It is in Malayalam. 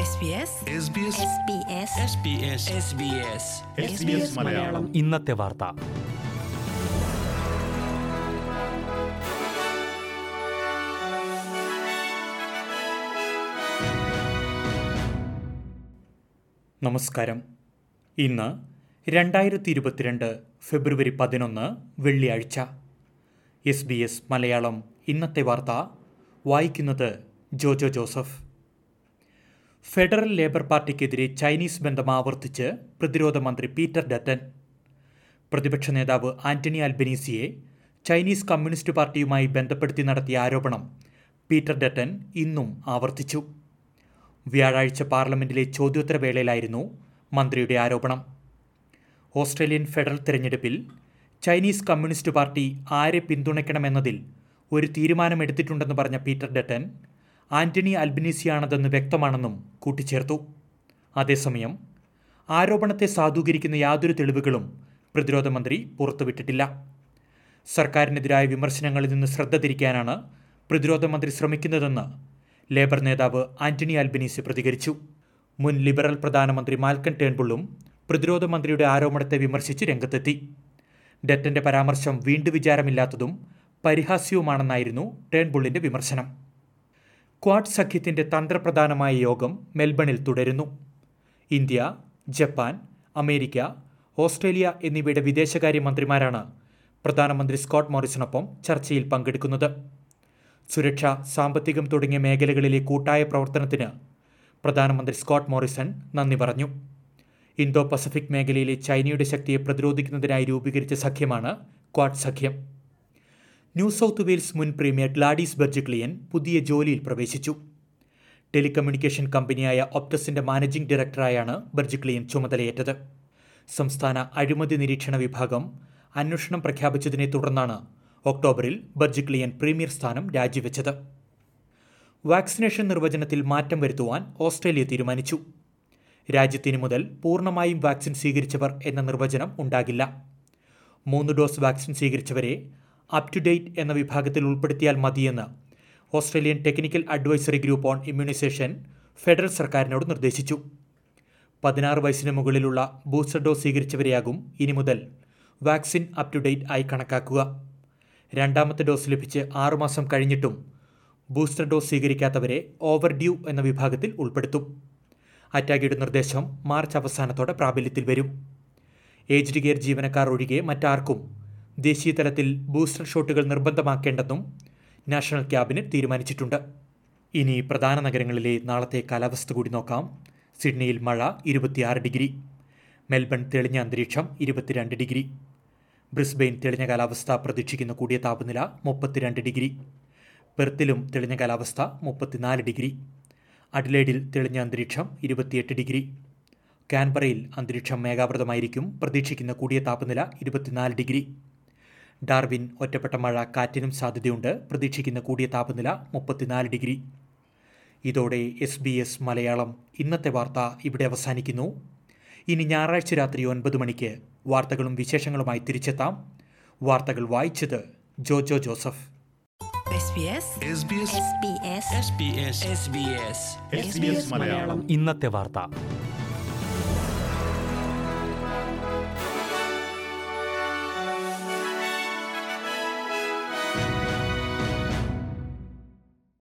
SBS SBS SBS Malayalam. ഇന്നത്തെ വാർത്ത. നമസ്കാരം. ഇന്ന് രണ്ടായിരത്തി ഇരുപത്തിരണ്ട് ഫെബ്രുവരി പതിനൊന്ന് വെള്ളിയാഴ്ച. എസ് ബി എസ് മലയാളം ഇന്നത്തെ വാർത്ത. വായിക്കുന്നത് ജോജോ ജോസഫ്. ഫെഡറൽ ലേബർ പാർട്ടിക്കെതിരെ ചൈനീസ് ബന്ധം ആവർത്തിച്ച് പ്രതിരോധ മന്ത്രി പീറ്റർ ഡറ്റൻ പ്രതിപക്ഷ നേതാവ് ആന്റണി അൽബനീസിയെ ചൈനീസ് കമ്മ്യൂണിസ്റ്റ് പാർട്ടിയുമായി ബന്ധപ്പെടുത്തി നടത്തിയ ആരോപണം പീറ്റർ ഡറ്റൻ ഇന്നും ആവർത്തിച്ചു. വ്യാഴാഴ്ച പാർലമെന്റിലെ ചോദ്യോത്തരവേളയിലായിരുന്നു മന്ത്രിയുടെ ആരോപണം. ഓസ്ട്രേലിയൻ ഫെഡറൽ തിരഞ്ഞെടുപ്പിൽ ചൈനീസ് കമ്മ്യൂണിസ്റ്റ് പാർട്ടി ആരെ പിന്തുണയ്ക്കണമെന്നതിൽ ഒരു തീരുമാനമെടുത്തിട്ടുണ്ടെന്ന് പറഞ്ഞ പീറ്റർ ഡറ്റൻ ആന്റണി അൽബിനീസിയാണതെന്ന് വ്യക്തമാണെന്നും കൂട്ടിച്ചേർത്തു. അതേസമയം ആരോപണത്തെ സാധൂകരിക്കുന്ന യാതൊരു തെളിവുകളും പ്രതിരോധ മന്ത്രി പുറത്തുവിട്ടിട്ടില്ല. സർക്കാരിനെതിരായ വിമർശനങ്ങളിൽ നിന്ന് ശ്രദ്ധ തിരിക്കാനാണ് പ്രതിരോധ മന്ത്രി ശ്രമിക്കുന്നതെന്ന് ലേബർ നേതാവ് ആന്റണി അൽബിനീസി പ്രതികരിച്ചു. മുൻ ലിബറൽ പ്രധാനമന്ത്രി മാൽക്കൻ ടേൺബുള്ളും പ്രതിരോധമന്ത്രിയുടെ ആരോപണത്തെ വിമർശിച്ച് രംഗത്തെത്തി. ഡെറ്റന്റെ പരാമർശം വീണ്ടും വിചാരമില്ലാത്തതും പരിഹാസ്യവുമാണെന്നായിരുന്നു ടേൺബുള്ളിന്റെ വിമർശനം. ക്വാഡ് സഖ്യത്തിന്റെ തന്ത്രപ്രധാനമായ യോഗം മെൽബണിൽ തുടരുന്നു. ഇന്ത്യ ജപ്പാൻ അമേരിക്ക ഓസ്ട്രേലിയ എന്നിവയുടെ വിദേശകാര്യമന്ത്രിമാരാണ് പ്രധാനമന്ത്രി സ്കോട്ട് മോറിസണൊപ്പം ചർച്ചയിൽ പങ്കെടുക്കുന്നത്. സുരക്ഷ സാമ്പത്തികം തുടങ്ങിയ മേഖലകളിലെ കൂട്ടായ പ്രവർത്തനത്തിന് പ്രധാനമന്ത്രി സ്കോട്ട് മോറിസൺ നന്ദി പറഞ്ഞു. ഇന്തോ പസഫിക് മേഖലയിലെ ചൈനയുടെ ശക്തിയെ പ്രതിരോധിക്കുന്നതിനായി രൂപീകരിച്ച സഖ്യമാണ് ക്വാഡ് സഖ്യം. ന്യൂ സൗത്ത് വെയിൽസ് മുൻ പ്രീമിയർ ഗ്ലാഡീസ് ബെർജിക്ലിയൻ പുതിയ ജോലിയിൽ പ്രവേശിച്ചു. ടെലികമ്മ്യൂണിക്കേഷൻ കമ്പനിയായ ഒപ്റ്റസിന്റെ മാനേജിംഗ് ഡയറക്ടറായാണ് ബെർജിക്ലിയൻ ചുമതലയേറ്റത്. സംസ്ഥാന അഴിമതി നിരീക്ഷണ വിഭാഗം അന്വേഷണം പ്രഖ്യാപിച്ചതിനെ തുടർന്നാണ് ഒക്ടോബറിൽ ബെർജിക്ലിയൻ പ്രീമിയർ സ്ഥാനം രാജിവെച്ചത്. വാക്സിനേഷൻ നിർവചനത്തിൽ മാറ്റം വരുത്തുവാൻ ഓസ്ട്രേലിയ തീരുമാനിച്ചു. രാജ്യത്തിന് മുതൽ പൂർണമായും വാക്സിൻ സ്വീകരിച്ചവർ എന്ന നിർവചനം ഉണ്ടാകില്ല. മൂന്ന് ഡോസ് വാക്സിൻ സ്വീകരിച്ചവരെ അപ് ടു ഡേറ്റ് എന്ന വിഭാഗത്തിൽ ഉൾപ്പെടുത്തിയാൽ മതിയെന്ന് Australian technical advisory group on immunisation federal സർക്കാരിനോട് നിർദ്ദേശിച്ചു. പതിനാറ് വയസ്സിന് മുകളിലുള്ള ബൂസ്റ്റർ ഡോസ് സ്വീകരിച്ചവരെയാകും ഇനി മുതൽ വാക്സിൻ അപ് ടു ഡേറ്റ് ആയി കണക്കാക്കുക. രണ്ടാമത്തെ ഡോസ് ലഭിച്ച് ആറുമാസം കഴിഞ്ഞിട്ടും ബൂസ്റ്റർ ഡോസ് സ്വീകരിക്കാത്തവരെ ഓവർ ഡ്യൂ എന്ന വിഭാഗത്തിൽ ഉൾപ്പെടുത്തും. അറ്റാഗിയുടെ നിർദ്ദേശം മാർച്ച് അവസാനത്തോടെ പ്രാബല്യത്തിൽ വരും. ഏജ്ഡ് കെയർ ജീവനക്കാർ ഒഴികെ മറ്റാർക്കും ദേശീയ തലത്തിൽ ബൂസ്റ്റർ ഷോട്ടുകൾ നിർബന്ധമാക്കേണ്ടെന്നും നാഷണൽ ക്യാബിനറ്റ് തീരുമാനിച്ചിട്ടുണ്ട്. ഇനി പ്രധാന നഗരങ്ങളിലെ നാളത്തെ കാലാവസ്ഥ കൂടി നോക്കാം. സിഡ്നിയിൽ മഴ ഇരുപത്തിയാറ് ഡിഗ്രി. മെൽബൺ തെളിഞ്ഞ അന്തരീക്ഷം ഇരുപത്തിരണ്ട് ഡിഗ്രി. ബ്രിസ്ബെയിൻ തെളിഞ്ഞ കാലാവസ്ഥ പ്രതീക്ഷിക്കുന്ന കൂടിയ താപനില മുപ്പത്തിരണ്ട് ഡിഗ്രി. പെർത്തിലും തെളിഞ്ഞ കാലാവസ്ഥ മുപ്പത്തിനാല് ഡിഗ്രി. അഡ്ലേഡിൽ തെളിഞ്ഞ അന്തരീക്ഷം ഇരുപത്തിയെട്ട് ഡിഗ്രി. കാൻബറയിൽ അന്തരീക്ഷം മേഘാവൃതമായിരിക്കും. പ്രതീക്ഷിക്കുന്ന കൂടിയ താപനില ഇരുപത്തിനാല് ഡിഗ്രി. ഡാർവിൻ ഒറ്റപ്പെട്ട മഴ കാറ്റിനും സാധ്യതയുണ്ട്. പ്രതീക്ഷിക്കുന്ന കൂടിയ താപനില മുപ്പത്തിനാല് ഡിഗ്രി. ഇതോടെ എസ് ബി എസ് മലയാളം ഇന്നത്തെ വാർത്ത ഇവിടെ അവസാനിക്കുന്നു. ഇനി ഞായറാഴ്ച രാത്രി ഒൻപത് മണിക്ക് വാർത്തകളും വിശേഷങ്ങളുമായി തിരിച്ചെത്താം. വാർത്തകൾ വായിച്ചത് Jojo Joseph. SBS SBS SBS SBS SBS Malayalam. ഇന്നത്തെ വാർത്ത.